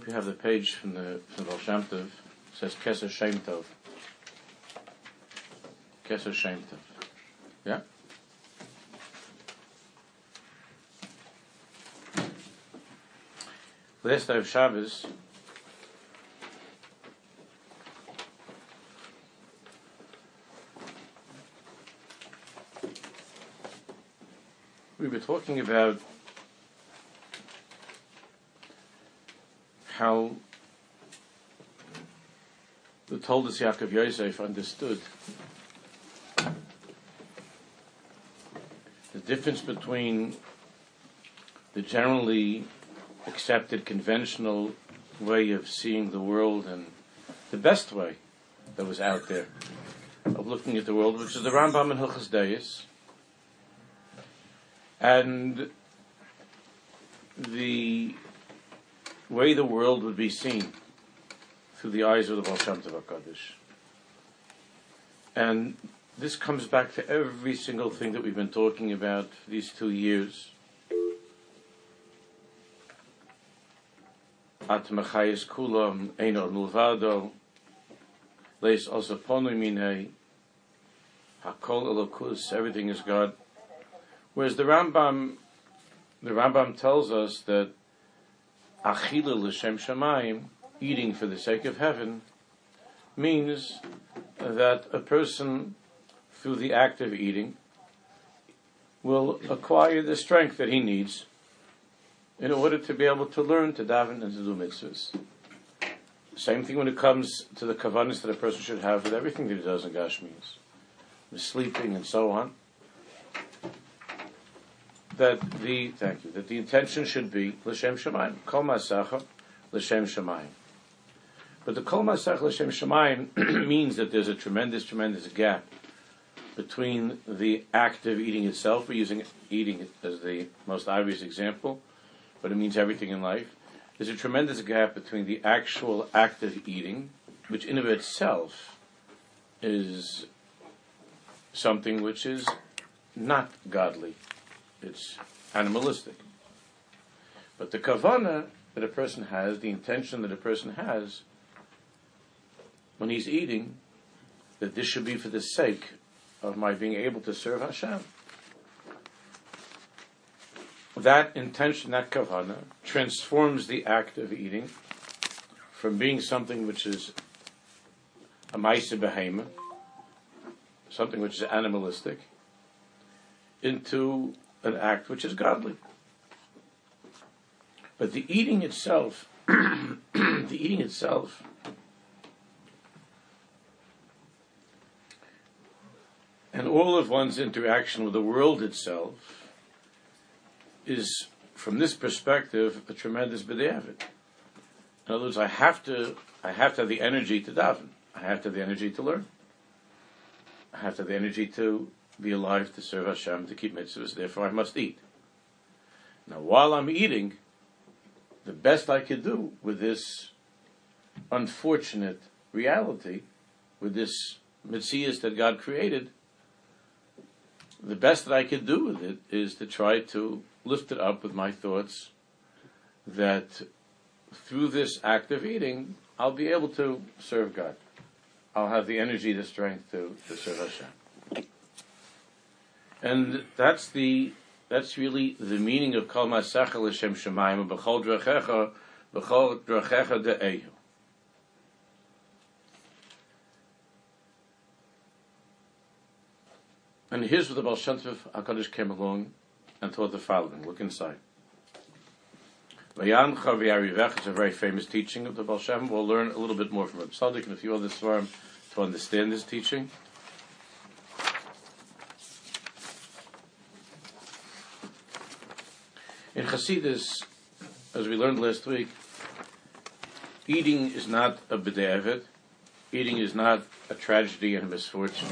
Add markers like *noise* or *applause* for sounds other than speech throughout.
hope you have the page from the from the It says Keser Shem Tov. Keser Shem Tov. Yeah? Last day of Shabbos, we were talking about how the Toldos Yaakov Yosef understood the difference between the generally accepted conventional way of seeing the world and the best way that was out there of looking at the world, which is the Rambam and Hilchas Deis, and the way the world would be seen through the eyes of the Baal Shem Tov. And this comes back to every single thing that we've been talking about these two years. At mechayis kulam einor mulvado leis osaponu minei hakol elokus everything is God. Whereas the Rambam, the Rambam tells us that achila l'shem shamayim, eating for the sake of heaven, means that a person, through the act of eating, will acquire the strength that he needs in order to be able to learn to daven and to do mitzvahs. Same thing when it comes to the kavanis that a person should have with everything that he does in Gashmias, the sleeping and so on. That the thank you that the intention should be l'shem shemayim kol masacha l'shem shemayim. But the kol masach l'shem shemayim *clears throat* means that there's a tremendous, tremendous gap between the act of eating itself. We're using eating as the most obvious example but it means everything in life. There's a tremendous gap between the actual act of eating, which in of itself is something which is not godly. It's animalistic. But the kavana that a person has, the intention that a person has, when he's eating, that this should be for the sake of my being able to serve Hashem that intention, that kavana, transforms the act of eating from being something which is a maisa behema, something which is animalistic, into an act which is godly. But the eating itself, *clears throat* the eating itself, and all of one's interaction with the world itself is, from this perspective, a tremendous b'di'evid. In other words, I have to, I have to have the energy to daven. I have to have the energy to learn. I have to have the energy to be alive, to serve Hashem, to keep mitzvahs. Therefore, I must eat. Now, while I'm eating, the best I could do with this unfortunate reality, with this mitzvah that God created, the best that I could do with it is to try to lift it up with my thoughts that through this act of eating, I'll be able to serve God. I'll have the energy, the strength to, to serve Hashem. And that's the that's really the meaning of Kol Masecha L'Shem Shemayim B'chol Drachecha B'chol Drachecha De'ehu. And here's where the Baal Shem Tov HaKadosh came along and taught the following. Look inside. Vayan Chavi is a very famous teaching of the Baal Shem. We'll learn a little bit more from Reb Tzadok and a few other svarim to understand this teaching. In Chassidus, as we learned last week, eating is not a bedavid. Eating is not a tragedy and a misfortune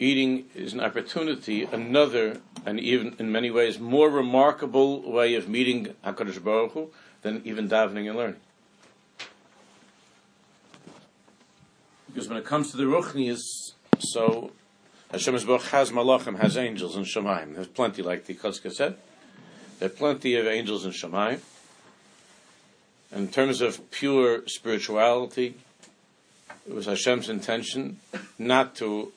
eating is an opportunity, another, and even in many ways more remarkable way of meeting Hakadosh Baruch Hu than even davening and learning. Because when it comes to the Ruchnias, so Hashem Baruch has malachim, has angels in Shemaim. There's plenty, like the Koska said. There are plenty of angels in Shemaim. In terms of pure spirituality, it was Hashem's intention not to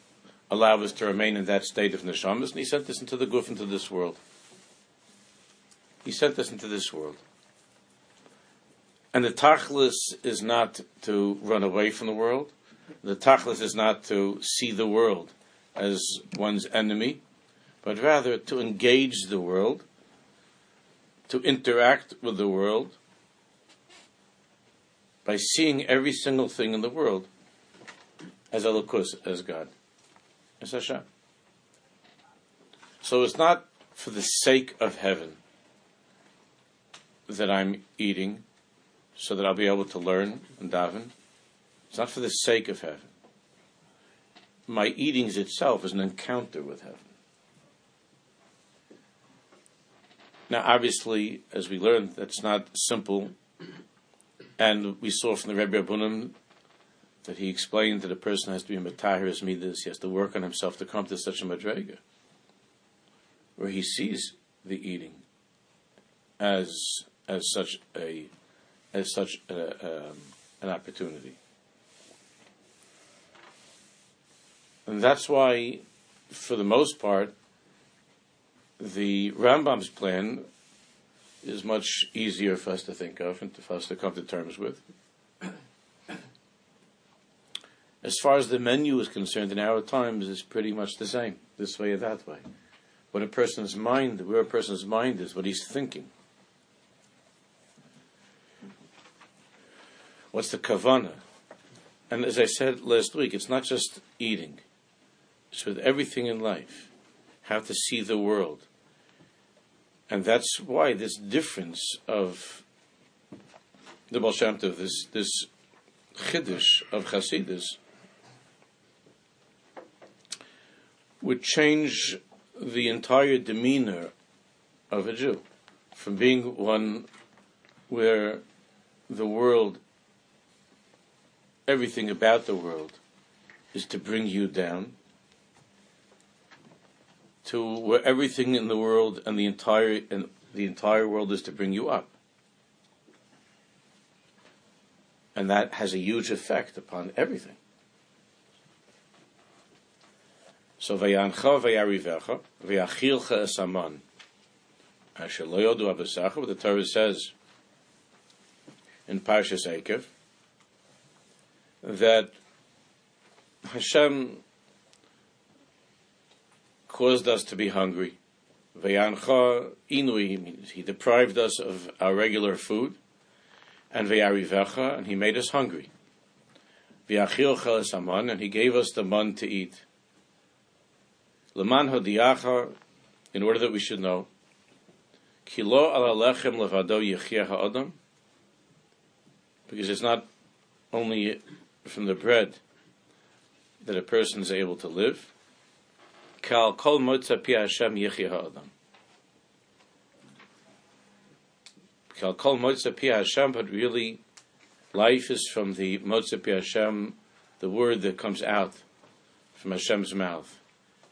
allow us to remain in that state of neshamas, and He sent us into the goof, into this world. He sent us into this world. And the tachlis is not to run away from the world. The tachlis is not to see the world as one's enemy, but rather to engage the world, to interact with the world by seeing every single thing in the world as Elokus, as God, as Hashem. So it's not for the sake of heaven that I'm eating, so that I'll be able to learn and daven. It's not for the sake of heaven. My eatings itself is an encounter with heaven. Now, obviously, as we learned, that's not simple. And we saw from the Rebbe Abunim that he explained that a person has to be a matahir as midas, he has to work on himself to come to such a madrega, where he sees the eating as as such a as such a, um, an opportunity. And that's why, for the most part, the Rambam's plan is much easier for us to think of and for us to come to terms with. As far as the menu is concerned, in our times, it's pretty much the same, this way or that way. When a person's mind, where a person's mind is, what he's thinking. What's the kavana? And as I said last week, it's not just eating. It's with everything in life. How to see the world. And that's why this difference of the Baal Shem Tov, this, this chiddush of Chasidus, would change the entire demeanor of a Jew from being one where the world everything about the world is to bring you down to where everything in the world and the entire and the entire world is to bring you up. And that has a huge effect upon everything. So vayancha vayarivecha vayachilcha esaman. Asher lo yodu abasacha, what the Torah says in Parshas Ekev, that Hashem caused us to be hungry. Veyancha inui means he deprived us of our regular food, and veyarivecha, and he made us hungry. V'yachilcha saman, and he gave us the man to eat. Leman hodiacha, in order that we should know, kilo ala lechem levado yechia ha'adam, because it's not only from the bread that a person is able to live. Kal kol motza pi Hashem yichya ha'adam. Kal kol motza pi Hashem, but really, life is from the motza pi Hashem, the word that comes out from Hashem's mouth.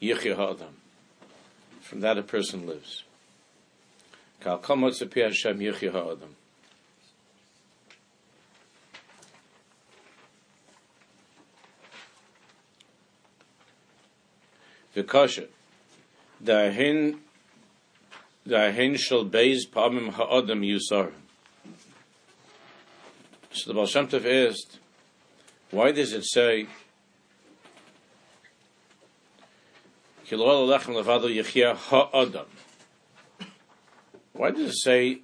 Yichya ha'adam. From that a person lives. Kal kol motza pi Hashem yichya ha'adam. V'kasha. Dahin dahin shall beis pamim ha'adam yusar. So the Baal Shem Tov asked, why does it say? Why does it say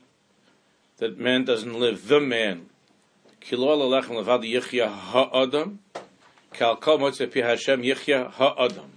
that man doesn't live? The man. Kilol alechem levado yichya ha'adam. Kal kol motzei pi Hashem yichya ha'adam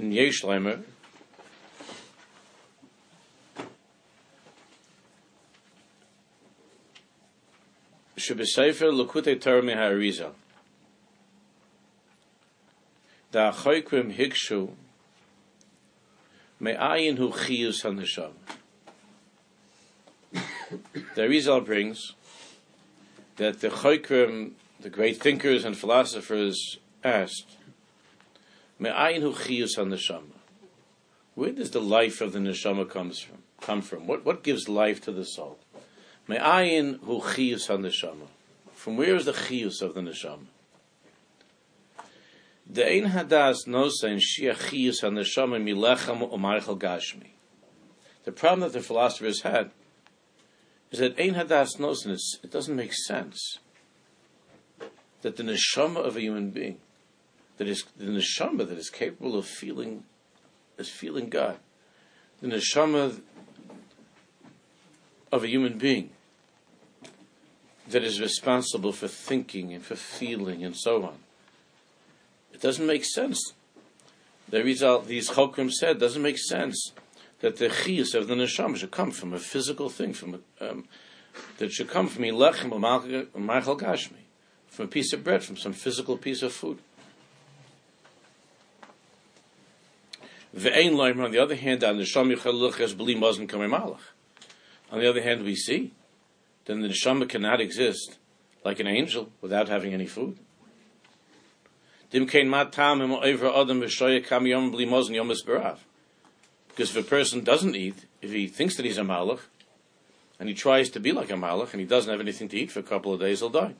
in Yeshleimer. Shebeseifer Likutei Torah Mehariza. Da Achoikrim Hikshu Me'ayin Hu Chiyus hanesham. The Arizal brings that the chaykrim, the great thinkers and philosophers, asked, Me'ayin hu chiyus haneshama. Where does the life of the neshama comes from? Come from? What what gives life to the soul? Me'ayin hu chiyus haneshama. From where is the chiyus of the neshama? The ein hadas nosa in shia chiyus haneshama milechem u'marchel gashmi. The problem that the philosophers had is that ein hadas nosa, it doesn't make sense that the neshama of a human being, that is the neshama that is capable of feeling, is feeling God, the neshama of a human being that is responsible for thinking and for feeling and so on. It doesn't make sense. The result, these chokrim said, doesn't make sense that the chiyus of the neshama should come from a physical thing, from a, um, that should come from ilechem or gashmi, from a piece of bread, from some physical piece of food. Ve'ein loimer, on the other hand, on the neshama b'li malach. On the other hand, we see then the neshama cannot exist like an angel without having any food. Because if a person doesn't eat, if he thinks that he's a malach, and he tries to be like a malach, and he doesn't have anything to eat for a couple of days, he'll die.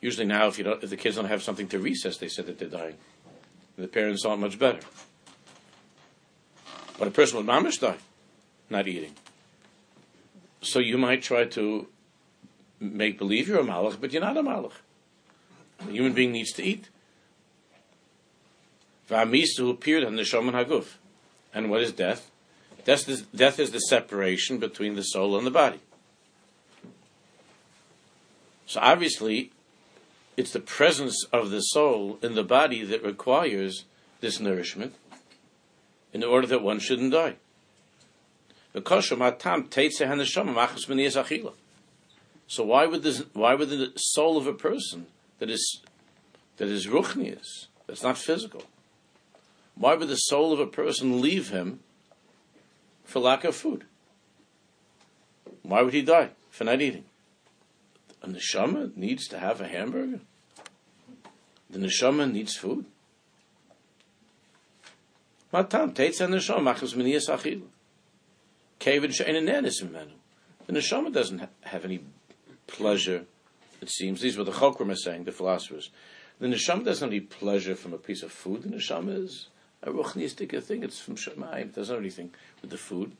Usually now, if, you don't, if the kids don't have something to recess, they say that they're dying. The parents aren't much better. But a person with mamish die, not eating. So you might try to make believe you're a malach, but you're not a malach. A human being needs to eat. V'amistu appeared on the shoman haguf. And what is death? Death is, death is the separation between the soul and the body. So obviously, it's the presence of the soul in the body that requires this nourishment in order that one shouldn't die. So why would this, why would the soul of a person that is that is ruchnius, that's not physical, why would the soul of a person leave him for lack of food? Why would he die for not eating? A neshama needs to have a hamburger. The neshama needs food. Matam teitz neshama machus miniyas achila. Kevin The neshama doesn't have any pleasure, it seems. These were the Chokrim are saying, the philosophers. The neshama doesn't have any pleasure from a piece of food. The neshama is a ruchnistic thing. It's from Shemayim. It doesn't have anything with the food.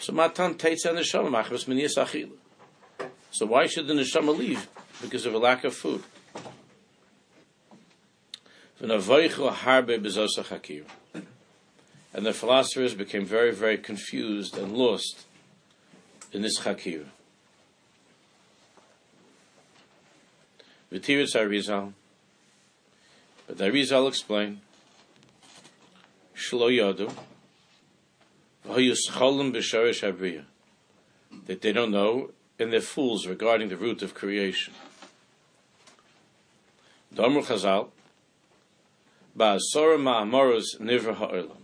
So matan teitza neshama machmas miniyas achila. So why should the neshama leave? Because of a lack of food. And the philosophers became very, very confused and lost in this Chakir. But the Arizal explained, that they don't know, and they're fools regarding the root of creation. Domru Chazal, Ba'asora ma'amoros nivra ha'olam.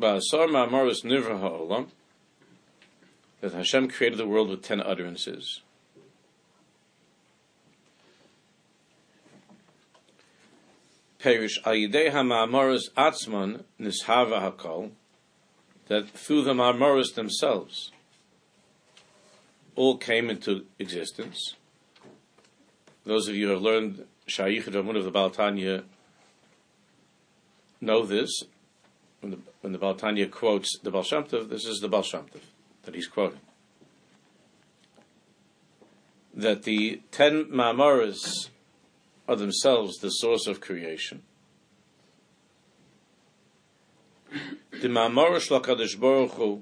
Ba'asar ma'amaris nivra ha'olam, that Hashem created the world with ten utterances. Perish al yidei ha'ma'amaris atzman nishava hakol, that through the ma'amaris themselves, all came into existence. Those of you who have learned Shayichud Ramun of the Baltanya know this, when the, when the Baltanya quotes the Baal this is the Baal that he's quoting. That the ten Ma'amaras are themselves the source of creation. The Ma'amaras LaKadosh Baruch Hu,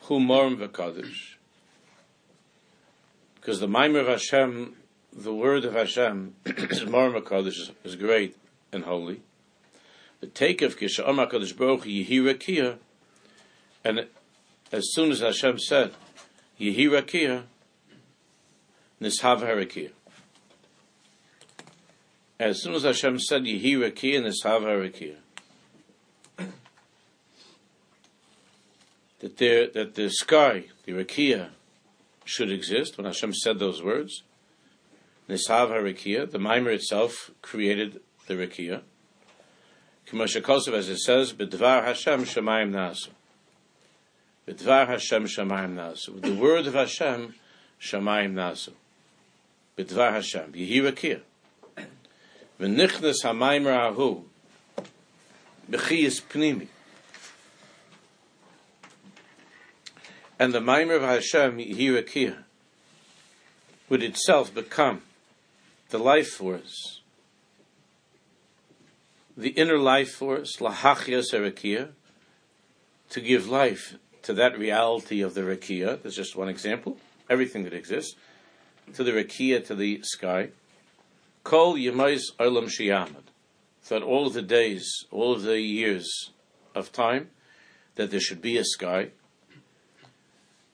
Hu Morim V'Kadosh. Because the Maimer of Hashem, the word of Hashem, *clears throat* is Morim V'Kadosh, is great and holy the take of Kisha Amar Kadosh Baruch Yehira Kia, and as soon as Hashem said, Yehi Rakia, Nishav Harakia. As soon as Hashem said, Yehi Rakia, Nishav Harakia. That, there, that the sky, the Rakia, should exist, when Hashem said those words, Nishav Harakia, the mimer itself created the Rakia. Kosov, as it says, B'dvar Hashem Shemayim Nasu. B'dvar Hashem Shemayim Nasu. With the word of Hashem, Shemayim Nasu. B'dvar Hashem. Yehi Rakia. V'nichnas HaMayim Ra'ahu. B'chiyas Pnimi. And the Maimer of Hashem, Yehi Rakia, would itself become the life force the inner life force, lahachia serakia, to give life to that reality of the rakia. That's just one example. Everything that exists, to the rakia, to the sky. Kol yemais olam shiyamad. That all of the days, all of the years of time, that there should be a sky.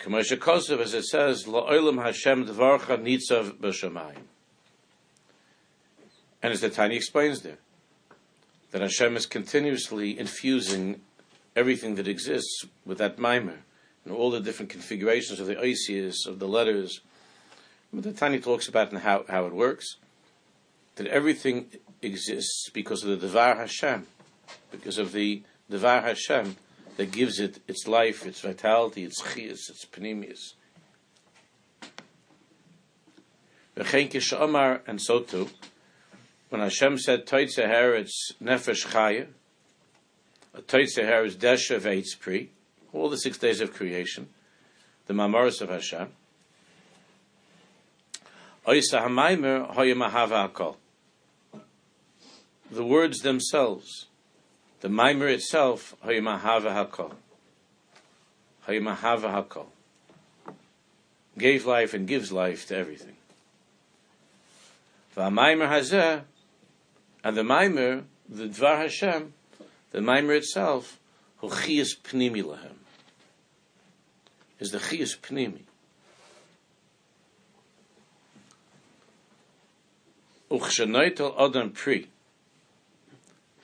Kamasha Kosev, as it says, La'olam Hashem dvarcha nitzav b'shamayim. And as the Tanya explains there, that Hashem is continuously infusing everything that exists with that mimer and all the different configurations of the oisias, of the letters. But the Tanya talks about and how, how it works. That everything exists because of the Devar Hashem, because of the Devar Hashem that gives it its life, its vitality, its chias, its panemius. And so too, when Hashem said Toitze Her, it's Nefesh Chaya. A Toitze Her is Desha Veitz Pri, all the six days of creation, the Mamoris of Hashem. The words themselves, the Maimer itself, Hoyamahava Hakol. Hoyamahava Hakol. Gave life and gives life to everything. V'amaimer hazeh and the Maimer, the Dvar Hashem, the Maimer itself, who Chias Pnimi Lahem, is the Chias Pnimi. Uchshanoitel Adam Pri.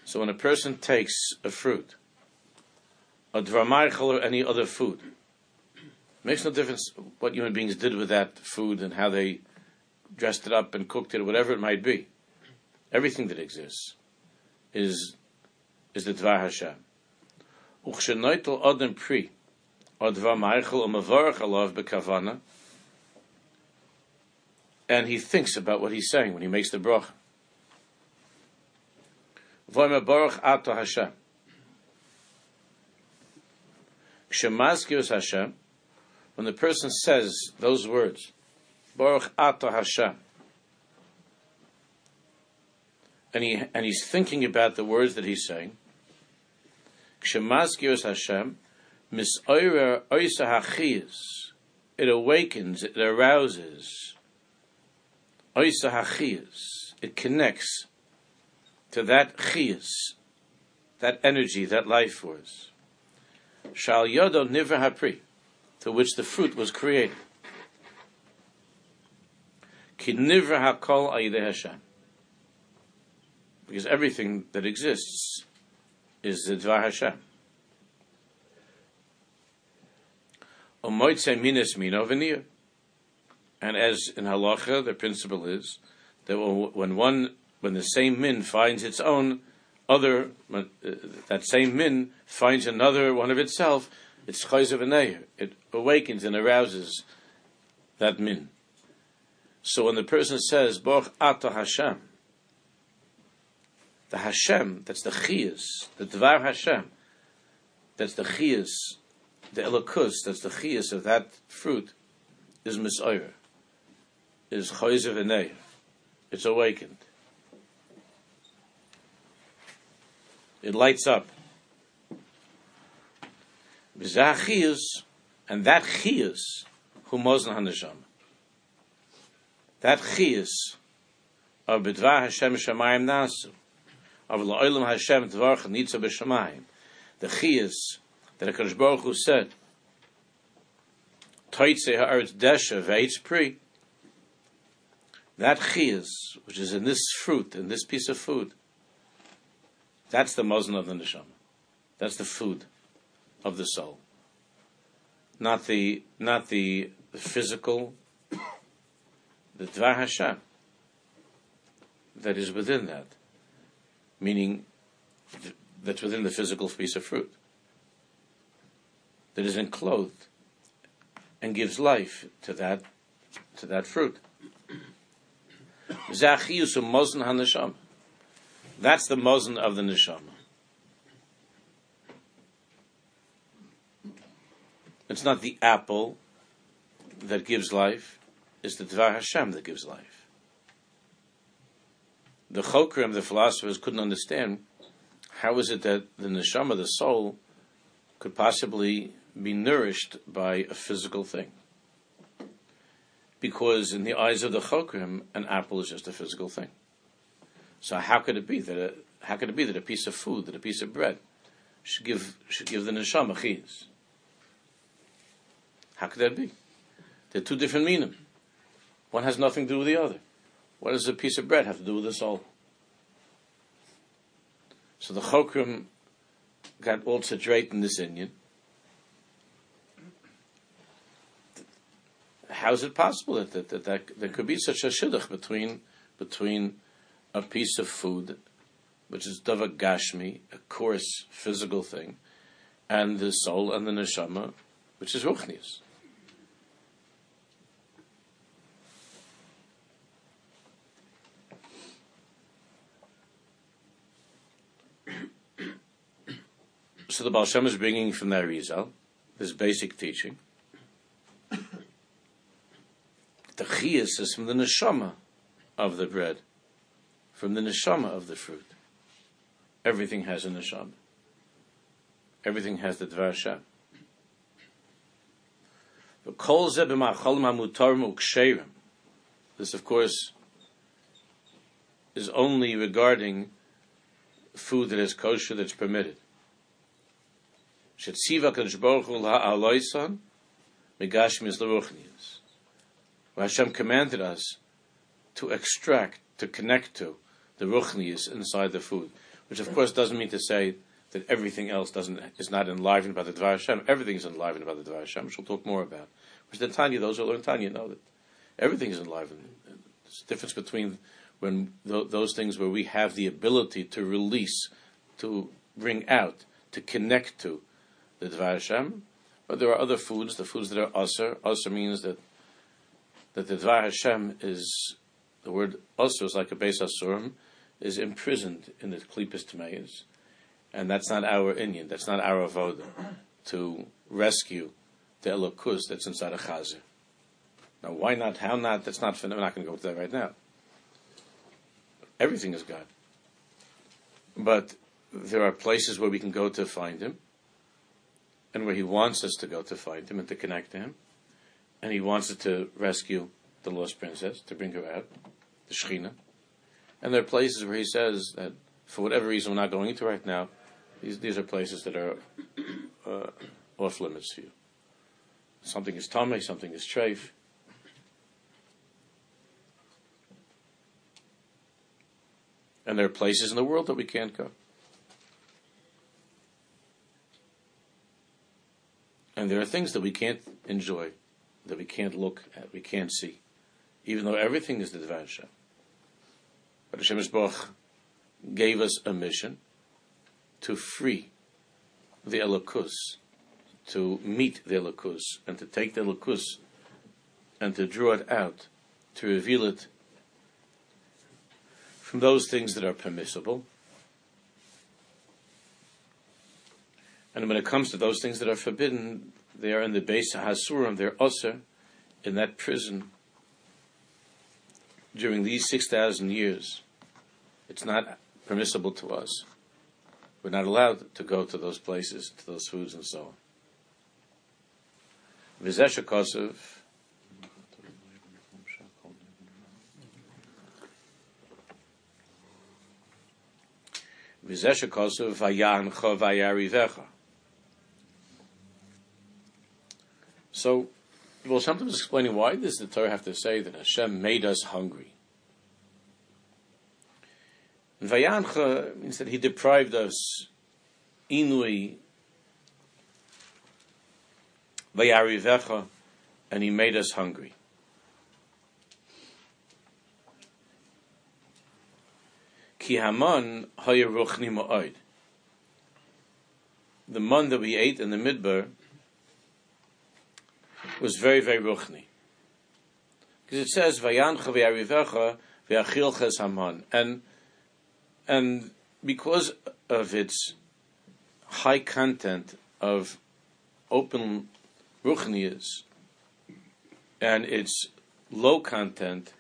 So when a person takes a fruit, a Dvar or any other food, makes no difference what human beings did with that food and how they dressed it up and cooked it, or whatever it might be everything that exists is is the Dvar Hashem. Adam Pri, or Bekavana, and he thinks about what he's saying when he makes the brach. V'omer Baruch Ato Hashem. Kshemazkios Hashem, when the person says those words, Baruch Ato Hashem, and he and he's thinking about the words that he's saying. Kshemaskios Hashem, misoyer oisa hachiyas. It awakens, it arouses. Oisa hachiyas. It connects to that chiyas, that energy, that life force. Shal yodo niver hapri, to which the fruit was created. Ki niver hakol ayideh Hashem because everything that exists is the Dvar Hashem. And as in halacha, the principle is that when one, when the same min finds its own other, uh, that same min finds another one of itself, it's chayzav It awakens and arouses that min. So when the person says, Boch Ata Hashem, the Hashem, that's the Chiyas, the Dvar Hashem, that's the Chiyas, the Elokus, that's the Chiyas of that fruit, is Misoyer, is Choyzev Enei, it's awakened. It lights up. Chiyas, and that Chiyas, who Mosna HaNeshama, that Chiyas, of Bidvar Hashem Shemayim Nasu, of La'olam Hashem Dvarcha Nitza B'Shamayim. The Chiyas that HaKadosh Baruch Hu said toitze ha'aretz desha ve'etz pri, that chiyas, which is in this fruit, in this piece of food, that's the muzzin of the neshama. That's the food of the soul. Not the, not the, physical, the Dvar Hashem that is within that. Meaning, th- that's within the physical piece of fruit. That is enclosed and gives life to that, to that fruit. That's the mozen of the neshama. It's not the apple that gives life; it's the Dvar Hashem that gives life. The Chokrim, the philosophers, couldn't understand how is it that the neshama, the soul, could possibly be nourished by a physical thing because in the eyes of the chokrim, an apple is just a physical thing. So how could it be that a, how could it be that a piece of food, that a piece of bread, should give should give the neshama chiyas? How could that be? They're two different meaning. One has nothing to do with the other. What does a piece of bread have to do with the soul? So the chokrim got all situate in this Indian how is it possible that, that, that, that there could be such a shidduch between between a piece of food, which is dava gashmi, a coarse physical thing, and the soul and the neshama, which is ruchnius. So the Baal is bringing from the Arizal this basic teaching the chiyas is from the neshama of the bread, from the neshama of the fruit. Everything has a neshama. Everything has the dvar. This, of course, is only regarding food that is kosher, that's permitted. Hashem commanded us to extract, to connect to the ruchnius inside the food, which of course doesn't mean to say that everything else doesn't is not enlivened by the Dvar Hashem. Everything is enlivened by the Dvar Hashem, which we'll talk more about. Which the Tanya, those who learn Tanya know that everything is enlivened. There's a difference between when th- those things where we have the ability to release, to bring out, to connect to the Dvar Hashem, but there are other foods, the foods that are aser. Aser means that that the Dvar Hashem is, the word also is like a Beis Asurim, is imprisoned in the Klippas and that's not our Indian, that's not our avoda, to rescue the Elokus that's inside a Chazer. Now, why not? How not? That's not. I'm not going to go into that right now. Everything is God, but there are places where we can go to find Him, and where He wants us to go to find Him and to connect to Him and he wants us to rescue the lost princess, to bring her out, the Shechina. And there are places where he says that, for whatever reason we're not going into right now, these, these are places that are uh, off limits to you. Something is Tomei, something is Treif. And there are places in the world that we can't go. And there are things that we can't enjoy that we can't look at, we can't see, even though everything is the Dvar Hashem. But Hashem Baruch gave us a mission to free the Elokus, to meet the Elokus, and to take the Elokus and to draw it out, to reveal it from those things that are permissible. And when it comes to those things that are forbidden, they are in the base of Hasurim, they're also in that prison during these 6,000 years. It's not permissible to us. We're not allowed to go to those places, to those foods, and so on. Vizesha Kosov. Vizesha Kosov Vayan Chovayarivecha. So Well, sometimes explaining why does the Torah have to say that Hashem made us hungry? And Vayancha means that He deprived us inui vayarivecha, and He made us hungry. Ki haman hayaruchni. The man that we ate in the midbar was very, very ruchni. Because it says, Vayancha v'yarivecha v'achilches haman. And, and because of its high content of open ruchnias and its low content,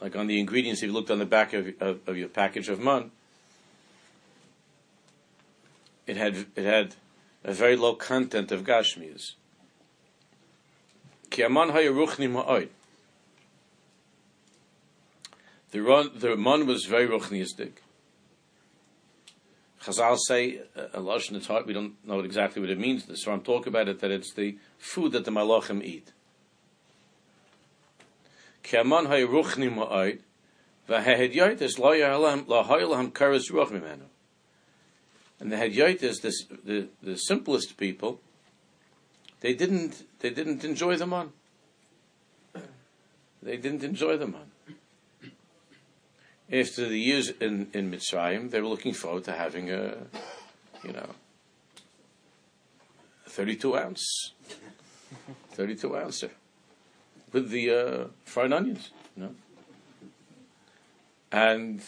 like on the ingredients, if you looked on the back of, of, of your package of man, it had it had a very low content of gashmias. Ki aman hayaruchni. The run, the man was very ruchniistic. Chazal say uh, a lashon hard. We don't know exactly what it means. The Svarim talk about it that it's the food that the malachim eat. And the Hedyotis, this the, the simplest people, they didn't they didn't enjoy the man. They didn't enjoy the man. After the years in, in Mitzrayim, they were looking forward to having a, you know, thirty-two ounce, thirty-two ouncer with the uh, fried onions, you know. And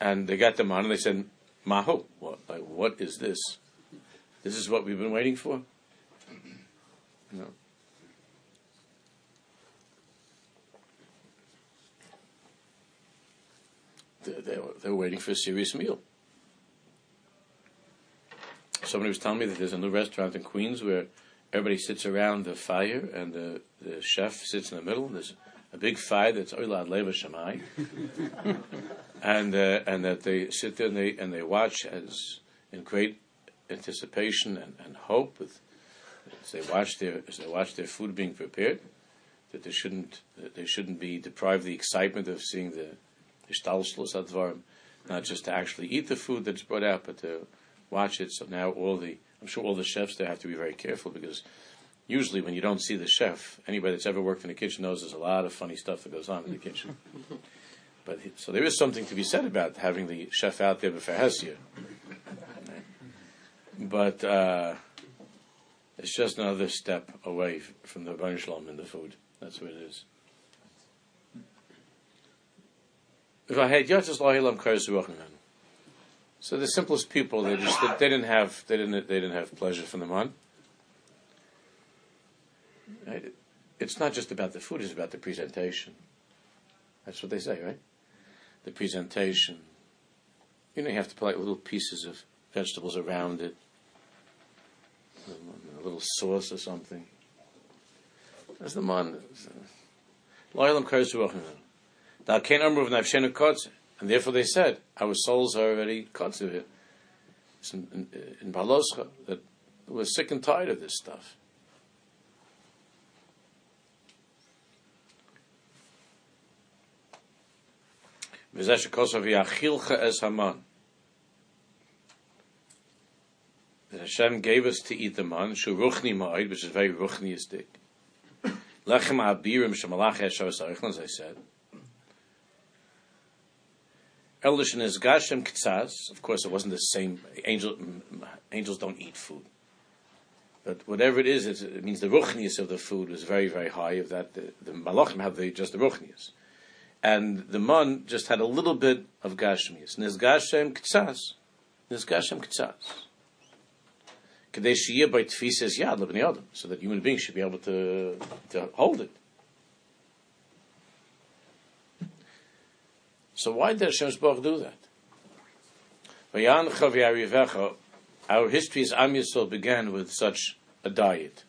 and they got them on, and they said, "Maho, what? Like, what is this? This is what we've been waiting for." Know. They, they, were, they were waiting for a serious meal. Somebody was telling me that there's a new restaurant in Queens where everybody sits around the fire and the, the chef sits in the middle. There's a big fire that's Oilad Leva Shemai. *laughs* and, uh, and that they sit there and they, and they watch as in great anticipation and, and hope with, as they watch their, as they watch their food being prepared, that they shouldn't, that they shouldn't be deprived of the excitement of seeing the, shtalshlus advarim, not just to actually eat the food that's brought out, but to watch it. So now all the, I'm sure all the chefs there have to be very careful because usually when you don't see the chef, anybody that's ever worked in the kitchen knows there's a lot of funny stuff that goes on in the kitchen. *laughs* But so there is something to be said about having the chef out there before Hesia. But uh, it's just another step away from the Shalom in the food. That's what it is. If I had so the simplest people, they just they didn't have they didn't they didn't have pleasure from the man. Right? It's not just about the food; it's about the presentation. That's what they say, right? The presentation. You know, you have to put like little pieces of vegetables around it, little sauce or something. That's the man. And therefore they said, our souls are already Kotze here. In, in, in Baloscha, that we're sick and tired of this stuff. That Hashem gave us to eat the man, shuruchni ma'id, which is very ruchniistic. Lechem abirim shemalach yeshar as I said. Eldishn is gashem ktsas. Of course, it wasn't the same. Angel, angels don't eat food. But whatever it is, it means the ruchnius of the food was very, very high. Of that, the, the malachim have the, just the ruchnius and the man just had a little bit of gashmius. Nizgashem ktsas. Nizgashem ktsas. Kadesh shiyah by tfises yad lebnei adam, so that human beings should be able to to hold it. So why did Hashem Baruch do that? Our history as Am Yisrael began with such a diet.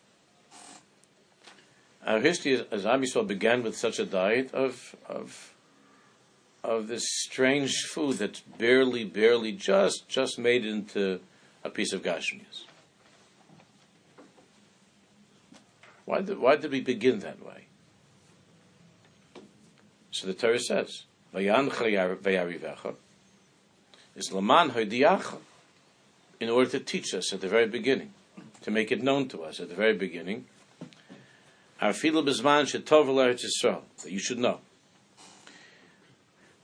Our history as Am Yisrael began with such a diet of of of this strange food that's barely, barely just just made into a piece of gashmias. Why did, why did we begin that way? So the Torah says, is Laman Hoidiacha, in order to teach us at the very beginning, to make it known to us at the very beginning, Bizman Shetov Yisrael, that you should know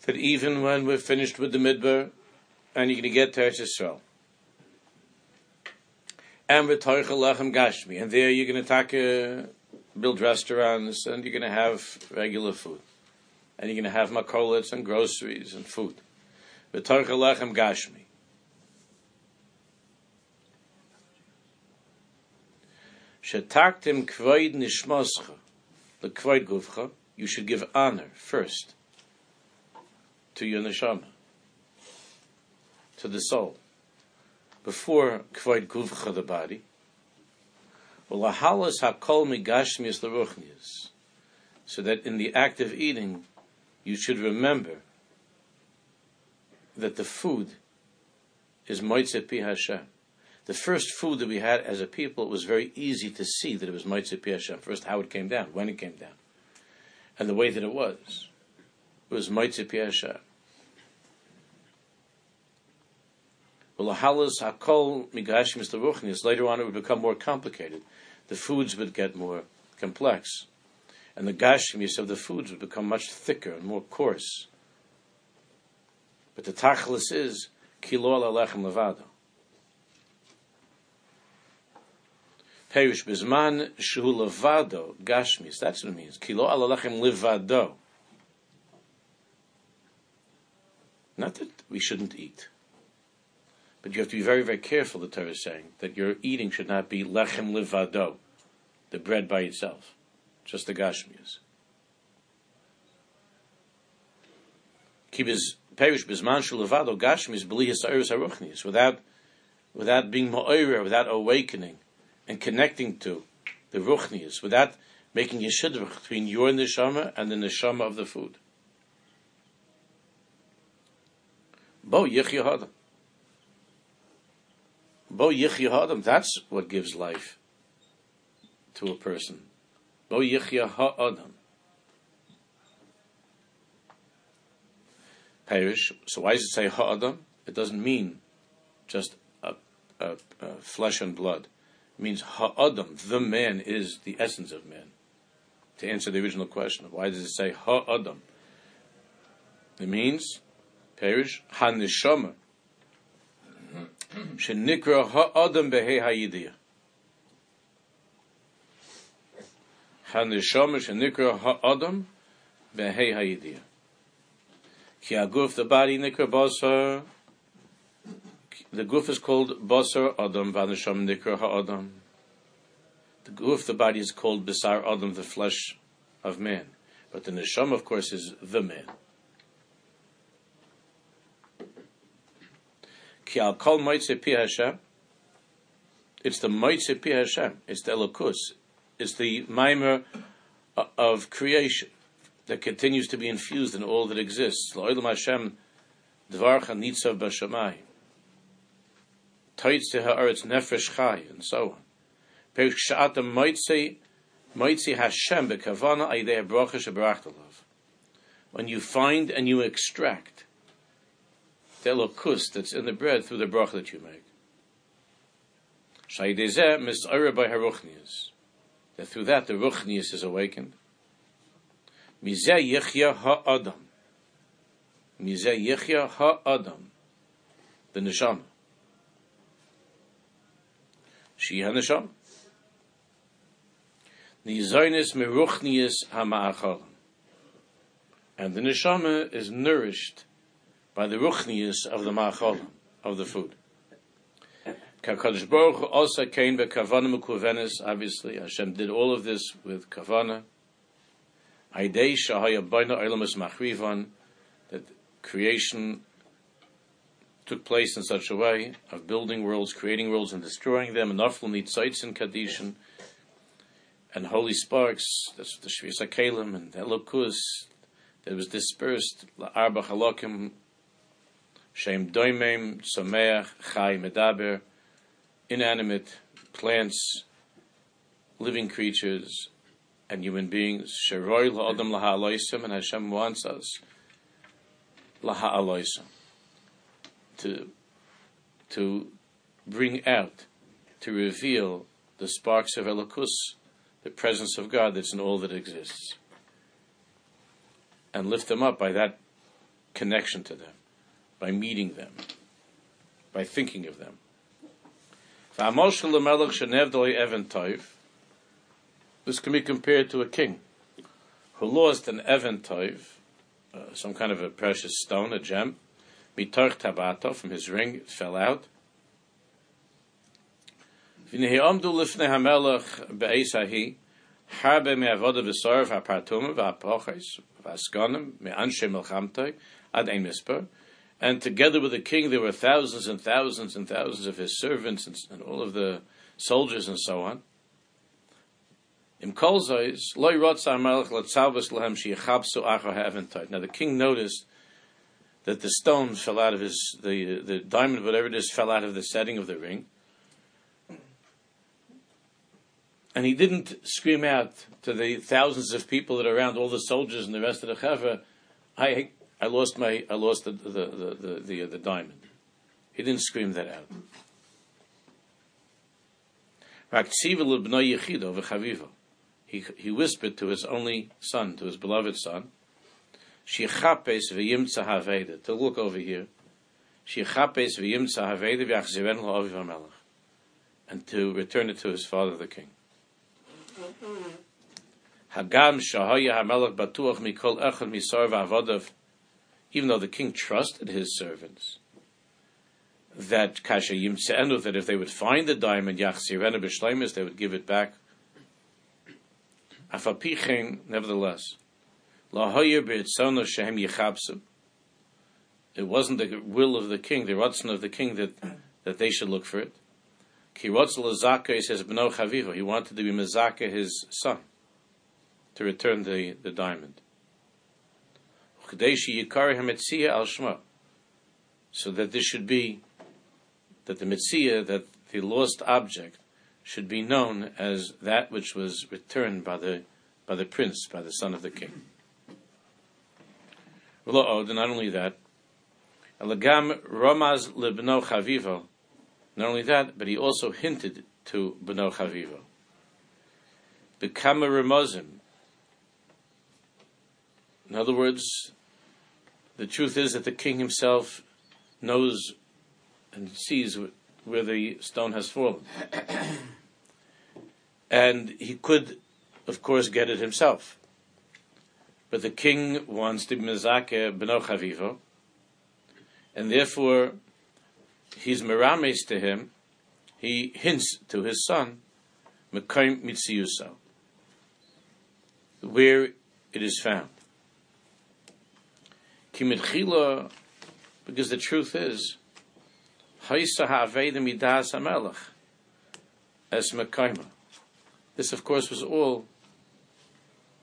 that even when we're finished with the Midbar and you're going to get to Eretz Yisrael, and gashmi, and there you're going to take a, uh, build restaurants and you're going to have regular food, and you're going to have makolets and groceries and food. V'toichel lechem gashmi. Shetaktim kvoid nishmoscha, the kvoid gufcha, you should give honor first to your neshama, to the soul before kvoid guvcha the body. Well, lahalas hakol migashmius leruchnius, so that in the act of eating, you should remember that the food is moitze pi Hashem. The first food that we had as a people, it was very easy to see that it was moitze pi Hashem. First, how it came down, when it came down, and the way that it was. It was moitze pi Hashem. Lahalas hakol migashim is Later on, it would become more complicated. The foods would get more complex, and the gashmis of the foods would become much thicker and more coarse. But the tachlis is kilo alechem levado. Perish bizman shu levado gashmis. That's what it means. Kilo alechem levado. Not that we shouldn't eat. But you have to be very, very careful, the Torah is saying, that your eating should not be lechem livado, the bread by itself, just the gashmias. Kibis perish bisman levado without, without being ma'oira, without awakening and connecting to the ruchnias, without making a shidduch between your neshama and the neshama of the food. Bo yichya Bo Yichya that's what gives life to a person. Bo Yichya Ha'adam. Perish. So why does it say Ha'adam? It doesn't mean just a, a, a flesh and blood. It means Ha'adam, the man is the essence of man. To answer the original question why does it say Ha'adam? It means, Perish, Hanishama shenikra ha'adam behei ha'yidiyah. Haneshama shenikra ha'adam behei ha'yidiyah. Ki aguf, the body, nikra basar, the guf is called basar adam, vanesham nikra ha'adam. The guf, the body is called basar adam, the flesh of man. But the neshama, of course, is the man. Ki. It's the moitze pi Hashem. It's the elokus. It's the mimer of creation that continues to be infused in all that exists. La'olam Hashem dvarcha nitzav b'shamay. Toitz te ha'aretz nefesh chai, and so on. Perish sha'at moitze moitze Hashem b'kavana aydei bracha shebarachtalov. When you find and you extract the elokus that's in the bread through the bracha that you make. Shaydezeh mis'ara by haruchnias. That through that the ruchnias is awakened. Mizeh yichya ha'adam. Mizeh yichya ha'adam. The neshama. She ha-neshama. Nizoinis meruchnias ha And the neshama is nourished by the ruchnius of the machol, of the food. Kadosh Baruch also came by kavana mekuvenis. Obviously, Hashem did all of this with kavana. Aidei shahaya baina olamas machrivan that creation took place in such a way of building worlds, creating worlds, and destroying them. And Nafl need sites in Kadishan and holy sparks. That's the Shvisa Kalim and Elokus that was dispersed. Arba Halakim Shem doimem, someach, chai, medaber, inanimate plants, living creatures and human beings. Sheroy la'adam laha'aloisim, and Hashem wants us laha'aloisim to to bring out, to reveal the sparks of Elokus, the presence of God that's in all that exists, and lift them up by that connection to them, by meeting them, by thinking of them. This can be compared to a king who lost an Evan uh, some kind of a precious stone, a gem, mitorch tabato, from his ring, it fell out. And together with the king there were thousands and thousands and thousands of his servants and, and all of the soldiers and so on. Now the king noticed that the stone fell out of his, the, the diamond, whatever it is, fell out of the setting of the ring. And he didn't scream out to the thousands of people that are around, all the soldiers and the rest of the chevra, I, I lost my, I lost the, the, the, the, the, uh, the diamond. He didn't scream that out. He, he whispered to his only son, to his beloved son. To look over here. And to return it to his father, the king. Hagam shahaya ha'melech batuach mikol echad misar v'avodav. Even though the king trusted his servants, that kasha yimtzeenu, that if they would find the diamond, yachzirena b'shleimus, they would give it back. Afapichen, nevertheless, it wasn't the will of the king, the ratzon of the king that, that they should look for it. Ki he says b'no chavivo. He wanted to be mezaka his son to return the, the diamond. So that this should be that the mitzia, that the lost object, should be known as that which was returned by the by the prince, by the son of the king. Not only that, Alagam Ramaz lebno Chavivo. Not only that, but he also hinted to Beno Chavivo. Bekama Ramazim. In other words, the truth is that the king himself knows and sees where the stone has fallen. *clears throat* and he could, of course, get it himself. But the king wants to mezake beno chavivo, and therefore he's merames to him. He hints to his son, mekayim mitziyusa, where it is found. Kimitchila, because the truth is, as mekayma. This, of course, was all.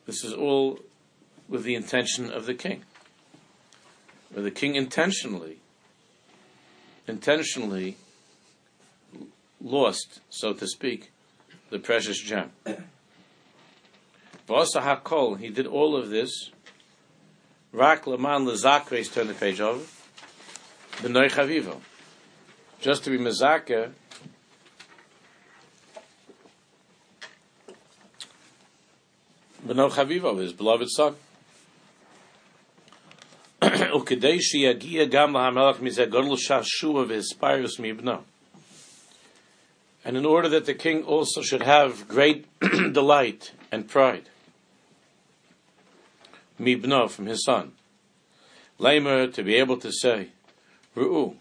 This is all with the intention of the king. Where the king intentionally, intentionally lost, so to speak, the precious gem. *coughs* Vasa Hakol, he did all of this. Rak Laman Lazakres, turn the page over. B'noi Chavivo. Just to be Mezaka, B'no Chavivo, his beloved son. וכדי שיגיע גם להמלך מזה גודל שעשוע והספירוס מבנו. And in order that the king also should have great *coughs* delight and pride. Mibno, from his son. Lamer, to be able to say, Ru'u,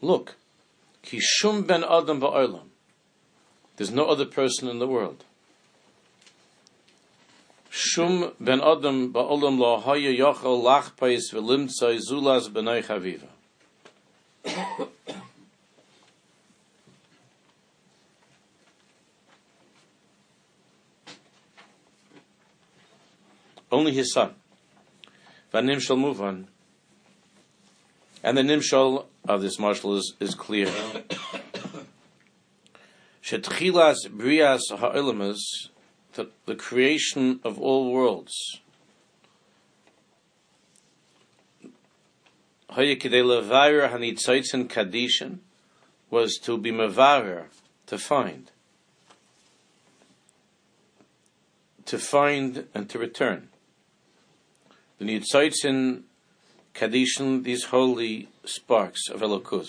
look, Kishum ben Adam ba'olam. There's no other person in the world. Shum ben Adam ba'olam lo haya yochel lachpais v'limtzai zulaz b'nai chaviva. Only his son. Vanim shall move on. And the nimshal of this marshal is, is clear. Shetchilas brias ha'olamas, the, creation of all worlds. Kadishin was to be mavarer, to find. To find and to return. The Nitzaitzin Kadishin, these holy sparks of Elokus.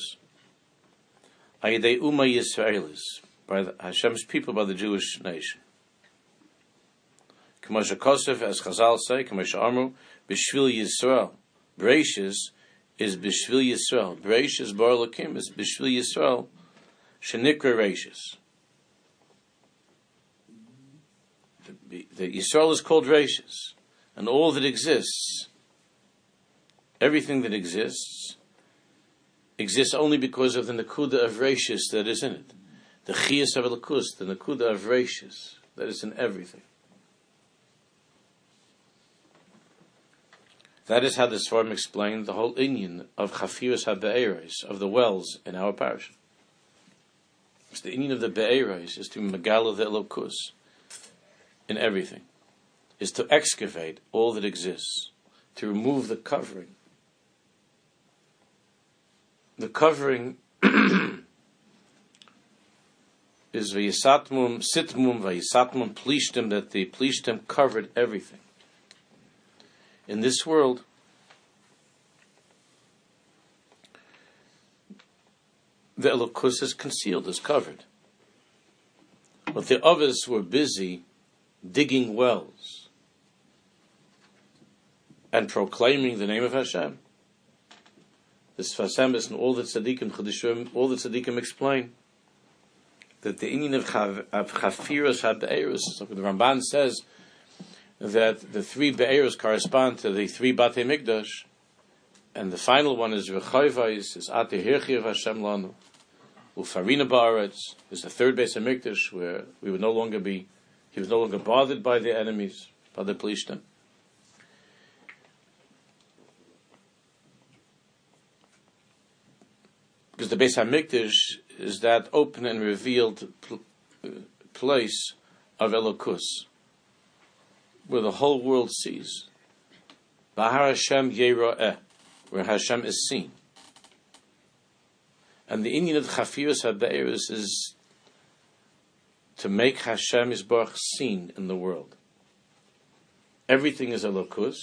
Ayidei Uma Yisraelis, by the, Hashem's people, by the Jewish nation. K'moshe Kosef, as Chazal say, K'moshe Amru, B'shvil Yisrael. Bracious is B'shvil Yisrael. Bracious Bar Elokim is B'shvil Yisrael. Shenikra Rashis. The, the Yisrael is called Rashis and all that exists, everything that exists, exists only because of the Nakuda of Rashis that is in it. The Chias of Lakus, the Nakuda of Rashis that is in everything. That is how the Svarim explained the whole inyan of Chafiras HaBe'eres, of the wells in our parsha. It's the inyan of the Be'eres is to Megala the Elokus in everything is to excavate all that exists, to remove the covering. The covering *clears throat* is vayisatmum sitmum vayisatmum plishtim that the plishtim covered everything. In this world, the elokus is concealed, is covered. But the others were busy digging wells and proclaiming the name of Hashem. This Fasem is in all the tzaddikim, chadishim, all the tzaddikim explain that the inyan of, chav, of Chafiras HaBe'eros, the Ramban says that the three Be'eros correspond to the three Bate Mikdash, and the final one is Rechoivais, is Ate Hirchi of Hashem Lanu, Ufarina Ba'aretz, is the third base of Mikdash, where we would no longer be, he was no longer bothered by the enemies, by the Plishtim. Because the Beis Hamikdash is that open and revealed pl- uh, place of Elokus, where the whole world sees. Bahar Hashem Yera'eh, where Hashem is seen. And the inyan of Chafiras HaBe'eris is to make Hashem Yisbarach seen in the world. Everything is Elokus.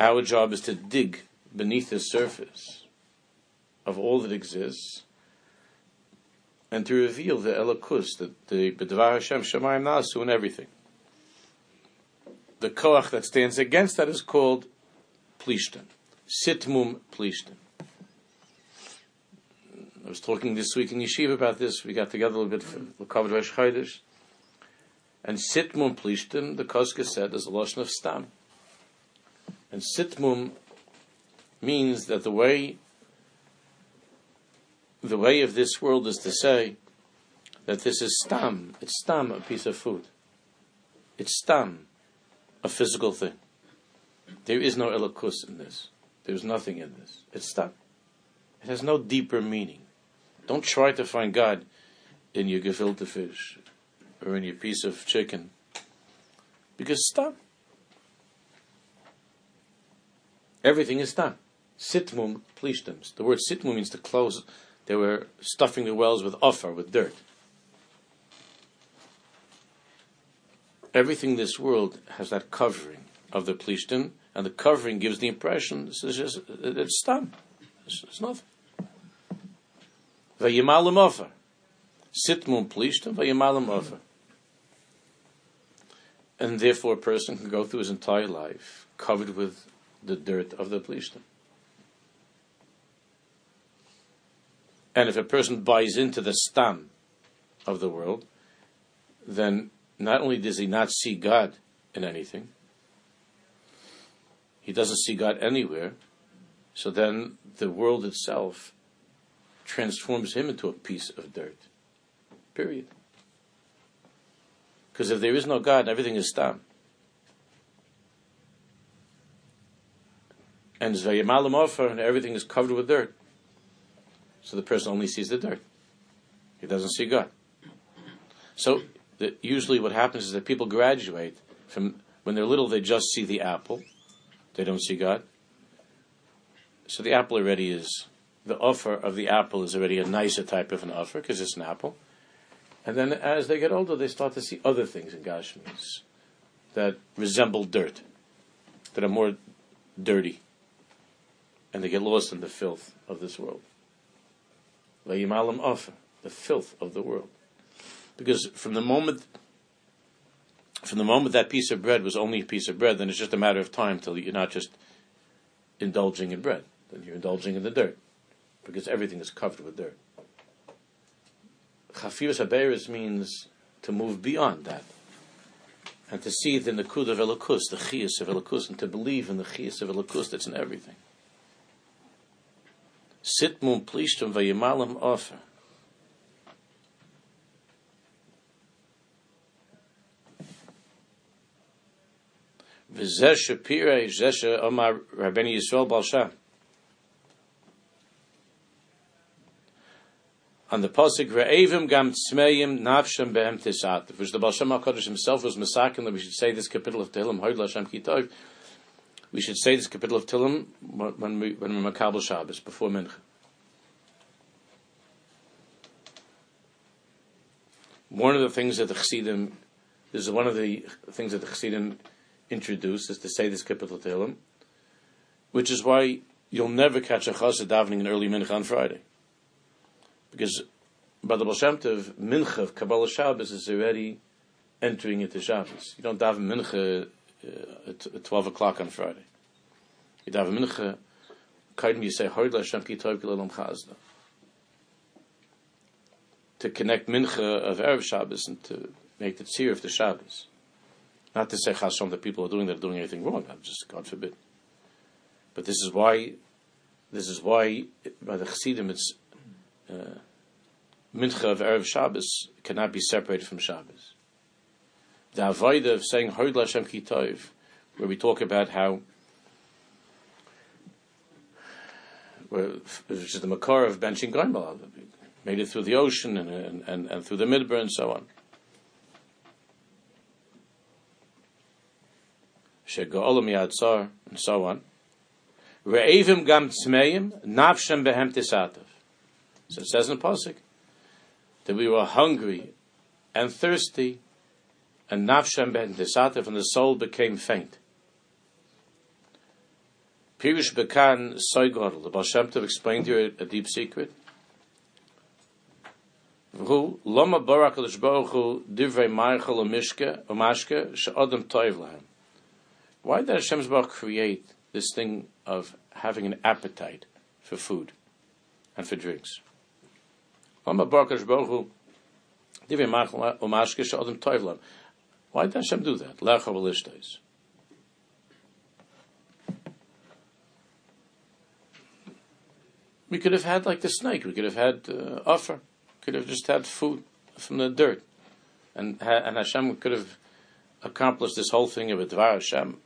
Our job is to dig beneath the surface of all that exists, and to reveal the Elokus, the, the B'dvar Hashem Shemayim Nasu, and everything. The koach that stands against that is called Plishtim, Sitmum Plishtim. I was talking this week in Yeshiva about this. We got together a little bit for the covered Rosh. And Sitmum Plishtim, the Koska said, is a lotion of Stam. And Sitmum means that the way the way of this world is to say that this is stam. It's stam, a piece of food. It's stam, a physical thing. There is no elokus in this. There's nothing in this. It's stam. It has no deeper meaning. Don't try to find God in your gefilte fish or in your piece of chicken. Because stam. Everything is stam. Sitmum plishtim. The word sitmum means to close they were stuffing the wells with offer, with dirt. Everything in this world has that covering of the plishtim, and the covering gives the impression is just, it's stam. It's, it's nothing. Vayimalim offer. Sitmum plishtim, vayimalim offer. And therefore a person can go through his entire life covered with the dirt of the plishtim. And if a person buys into the stam of the world, then not only does he not see God in anything, he doesn't see God anywhere, so then the world itself transforms him into a piece of dirt. Period. Because if there is no God, everything is stam. And Zvayamalam and everything is covered with dirt. So the person only sees the dirt. He doesn't see God. So the, usually what happens is that people graduate from when they're little, they just see the apple. They don't see God. So the apple already is, the offer of the apple is already a nicer type of an offer because it's an apple. And then as they get older, they start to see other things in Gashmis that resemble dirt, that are more dirty. And they get lost in the filth of this world. Vayimalam the filth of the world. Because from the moment from the moment that piece of bread was only a piece of bread, then it's just a matter of time till you're not just indulging in bread, then you're indulging in the dirt. Because everything is covered with dirt. Chafirus Haberis means to move beyond that. And to see the Nakud of Elokus, the Chias of Elokus, and to believe in the Chias of Elokus that's in everything. Sitmum plishtum vayimalim offer. V'zeh shapirei zeh omar Rabbeinu Yisrael Baal Shem. on the pasuk Re'evim gam tzmeim nafshem behem tisat, which the Baal Shem HaKadosh himself was masakin that we should say this kapitel of Tehillim, Hoyd Lashem Kitov, we should say this kapitel of Tehillim when we when we're makabel Shabbos before Mincha. One of the things that the Chassidim, this is one of the things that the Chassidim introduced, is to say this kapitel of Tehillim, which is why you'll never catch a chassid davening in early Mincha on Friday. Because by the Baal Shem Tov, Mincha of Kabbalah Shabbos is already entering into Shabbos. You don't daven Mincha uh, at 12 o'clock on Friday. You daven Mincha, Kaidim you say, Hard Hashem Ki Tov Chazda. To connect Mincha of Erev Shabbos and to make the tzir of the Shabbos. Not to say Chasam that people are doing that are doing anything wrong. I'm just God forbid. But this is why, this is why by the Chassidim it's uh, mincha of Erev Shabbos cannot be separated from Shabbos. The avodah of saying Hod Lashem Kitov, where we talk about how, which is the makar of benching Gaimal, made it through the ocean and, and, and, through the midbar and so on. Shego'olam Yadzar and so on. Re'evim gam tzmeim, nafshem behem tisatav. So it says in the Pasuk that we were hungry and thirsty, and nafshem ben desatif, and the soul became faint. Pirush Bekan Soigodl, the Baal Shem Tov explained here a, a deep secret. Who barak Hu divrei she'odem toiv lahem. Why did Hashem Baruch create this thing of having an appetite for food and for drinks? Why did Hashem do that? Lecha We could have had like the snake. We could have had uh, offer. Could have just had food from the dirt, and and Hashem could have accomplished this whole thing of a Dvar Hashem.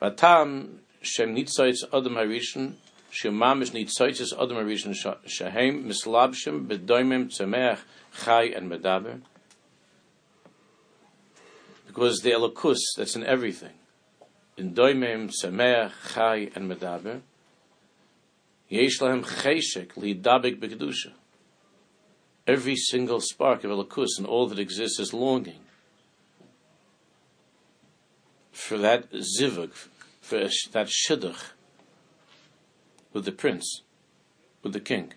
Vatam Shem Nitzayitz Adam Harishon shemamish nitzoitzes adam arishon shahem mislabshim bedoimim tzemeach chai and medaber. Because the elokus that's in everything, in doimim tzemeach chai and medaber, yesh lahem cheshek lidabik bekedusha. Every single spark of elokus and all that exists is longing for that zivug, for that shidduch with the prince, with the king,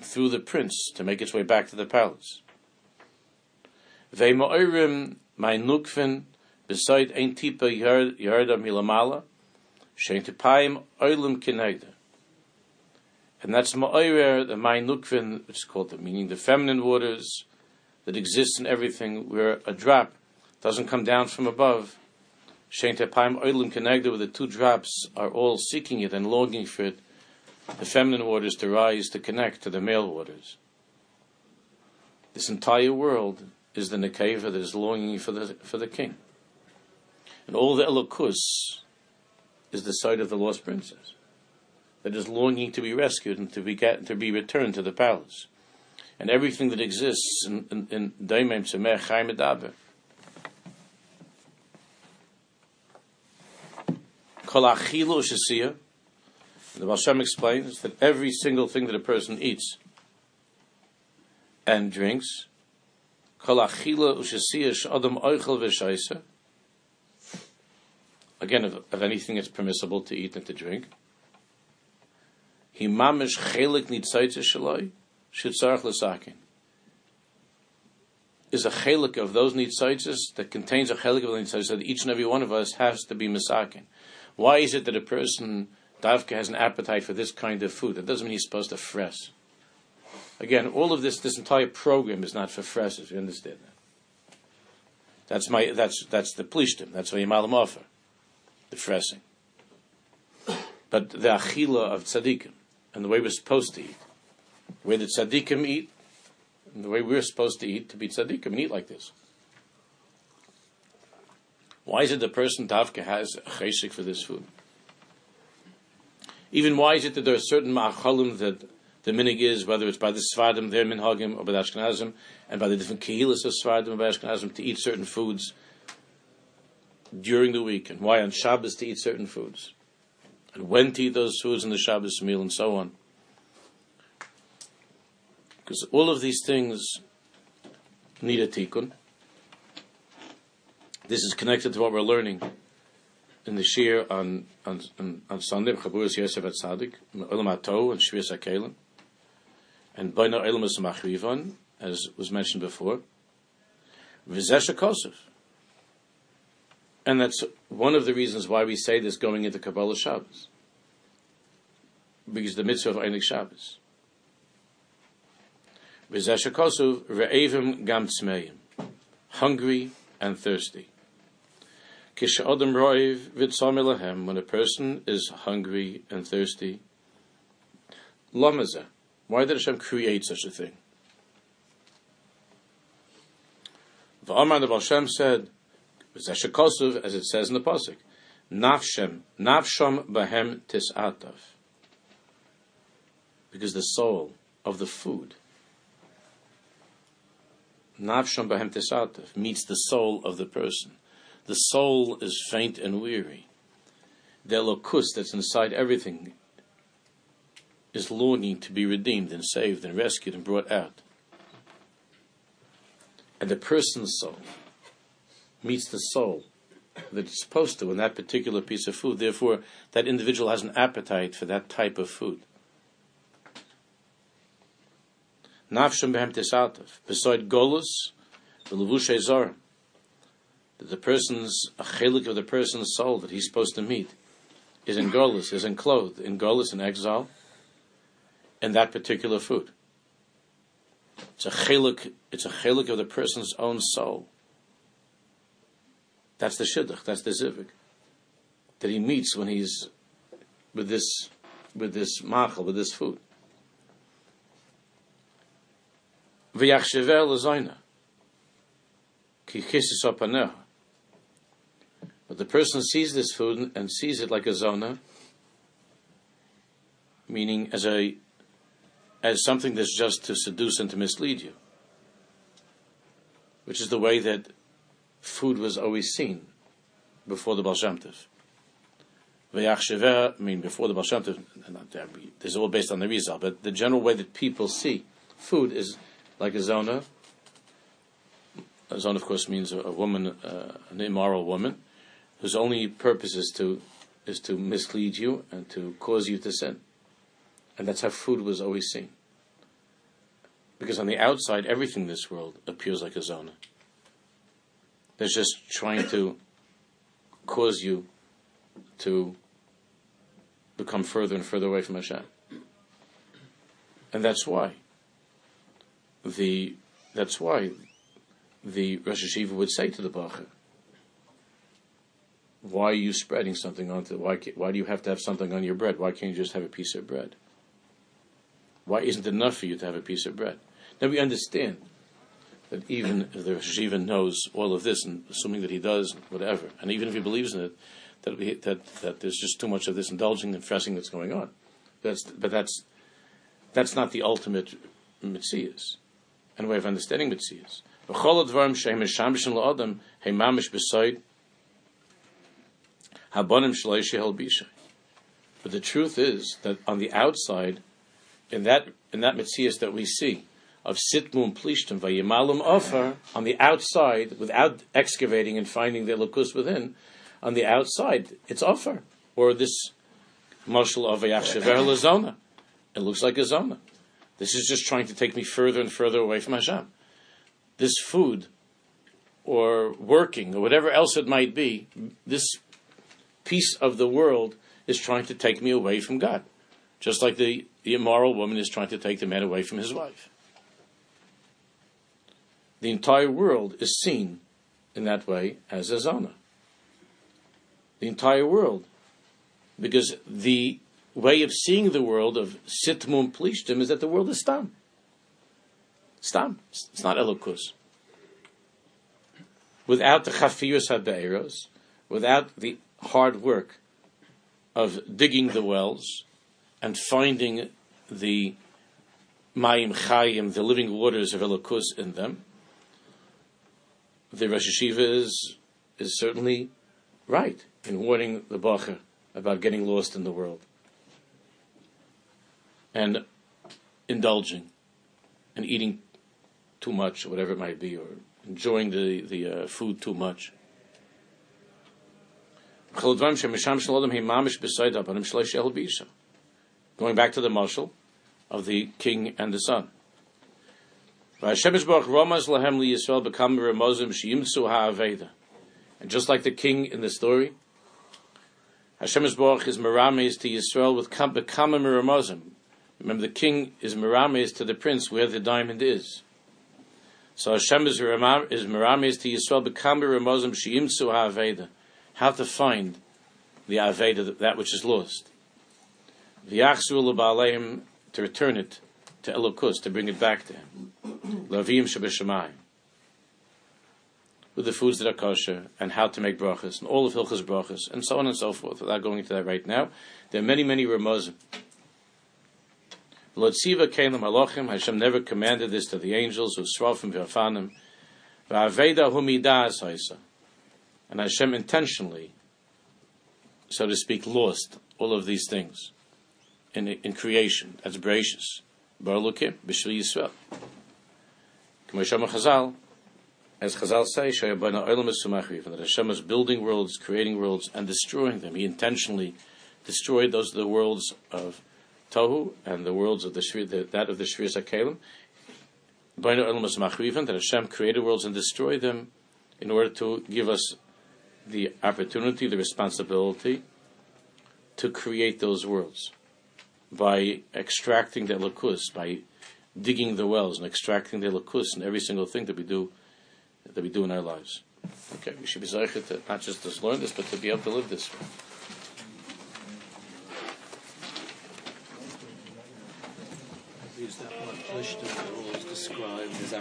through the prince to make its way back to the palace. Ve'ma'orim my nukvin beside ein tipa yarda milamala shein tipayim oilim kinegda. And that's ma'oyer, the my nukvin, which is called the meaning the feminine waters that exist in everything, where a drop doesn't come down from above. Shein tipayim oilim kinegda, where the two drops are all seeking it and longing for it the feminine waters to rise to connect to the male waters. This entire world is the Nekeva that is longing for the, for the king. And all the Elokus is the sight of the lost princess that is longing to be rescued and to be, get, to be returned to the palace. and everything that exists in in, in Daimim Tzemech Chaim shesiyah. The Baal Shem explains that every single thing that a person eats and drinks, Again, of, of anything that's permissible to eat and to drink. He mamish chelik nitzaitze shaloi shitzarach l'sakin. Is a chelik of those nitzaitzes that contains a chelik of the nitzaitzes that each and every one of us has to be misakin. Why is it that a person davka has an appetite for this kind of food? That doesn't mean he's supposed to fress. Again, all of this, this entire program is not for fresses. You understand that? That's my, that's, that's the plishtim. That's what Yimalim offer. The fressing. But the achila of tzaddikim, and the way we're supposed to eat, the way the tzaddikim eat, and the way we're supposed to eat, to be tzaddikim and eat like this. Why is it the person davka has chesik for this food? Even why is it that there are certain ma'achalim that the minig is, whether it's by the Svardim, their minhagim, or by the Ashkenazim, and by the different kehilas of Svardim and by Ashkenazim, to eat certain foods during the week, and why on Shabbos to eat certain foods, and when to eat those foods in the Shabbos meal, and so on. Because all of these things need a tikkun. This is connected to what we're learning in the Shir on on, on, on Sunday, Yosef at Olam and and Baina Elamus Machrivan, as was mentioned before, Vizesha Kosov. And that's one of the reasons why we say this going into Kabbalah Shabbos. Because the mitzvah of Einik Shabbos. Vizesha Kosov, Re'evim Gam. Hungry and thirsty. When a person is hungry and thirsty, Lamaza. Why did Hashem create such a thing? V'amar the Hashem said, as it says in the pasuk, Nafshem, Nafsham Bahem Tisatav. Because the soul of the food, Nafsham Bahem Tisatav, meets the soul of the person the soul is faint and weary. The lokus that's inside everything is longing to be redeemed and saved and rescued and brought out. And the person's soul meets the soul that it's supposed to in that particular piece of food. Therefore, that individual has an appetite for that type of food. Nafshim behem tesatav. Beside golus, the zorim that the person's a chelik of the person's soul that he's supposed to meet is in golus, is enclosed in golus in exile, in that particular food. It's a chelik. It's a chelik of the person's own soul. That's the shidduch. That's the zivik that he meets when he's with this with this machal with this food. But the person sees this food and sees it like a zona, meaning as a as something that's just to seduce and to mislead you, which is the way that food was always seen before the Baal Shem. I mean, before the Baal this is all based on the Rizal, but the general way that people see food is like a zona. A zona, of course, means a, a woman, uh, an immoral woman, whose only purpose is to is to mislead you and to cause you to sin. And that's how food was always seen. Because on the outside, everything in this world appears like a zona. It's just trying to cause you to become further and further away from Hashem. And that's why the that's why the Rosh Yeshiva would say to the Bacher, why are you spreading something onto why why do you have to have something on your bread? Why can't you just have a piece of bread? Why isn't it enough for you to have a piece of bread? Now we understand that even if the Shiva knows all of this, and assuming that he does, whatever, and even if he believes in it, that that that there's just too much of this indulging and fressing that's going on. That's but that's that's not the ultimate mitzvahs. and way of understanding bishay. But the truth is that on the outside, in that in that Metzias that we see, of Sitmum Plishtim Vayimalum Ofar, on the outside, without excavating and finding the Elokus within, on the outside, it's Ofar. Or this Marshal of Vayachshaver Lazona. It looks like a zona. This is just trying to take me further and further away from Hashem. This food, or working, or whatever else it might be, this piece of the world is trying to take me away from God. Just like the, the immoral woman is trying to take the man away from his wife the entire world is seen in that way as a zona. The entire world. Because the way of seeing the world of sitmum plishtim is that the world is stam. Stam. It's not elokus. Without the chafirus haberos, without the hard work of digging the wells and finding the mayim chayim, the living waters of elokus in them, the Rosh Yeshiva is, is certainly right in warning the Bacher about getting lost in the world and indulging and eating too much, whatever it might be, or enjoying the, the uh, food too much. Going back to the marshal of the king and the son. And just like the king in the story, Hashem Baruch is merames to Yisrael with bekama meramozim. Remember, the king is merames to the prince where the diamond is. So Hashem is merames to Yisrael bekama meramozim sheyimsu ha'aveda. How to find the aveda, that which is lost. To return it to Elokus, to bring it back to him. Lavim Shabbat with the foods that are kosher and how to make brachas and all of Hilchas brachas and so on and so forth. Without going into that right now, there are many, many ramazim. Lord Siva Kalim Halochim, Hashem never commanded this to the angels, Usrafim V'afanim, V'aveda Humidas Haisa. And Hashem intentionally, so to speak, lost all of these things in, in creation. That's gracious. Baruch B'Shvi Yisrael. Chazal, as Chazal say, that Hashem is building worlds, creating worlds, and destroying them. He intentionally destroyed those the worlds of Tohu and the worlds of the, the that of the Shvir Zakalim. That Hashem created worlds and destroyed them in order to give us the opportunity, the responsibility to create those worlds by extracting the lakus, by digging the wells and extracting the lakus in every single thing that we do that we do in our lives. Okay, we should be zeichet to not just to learn this, but to be able to live this. Use that word, described as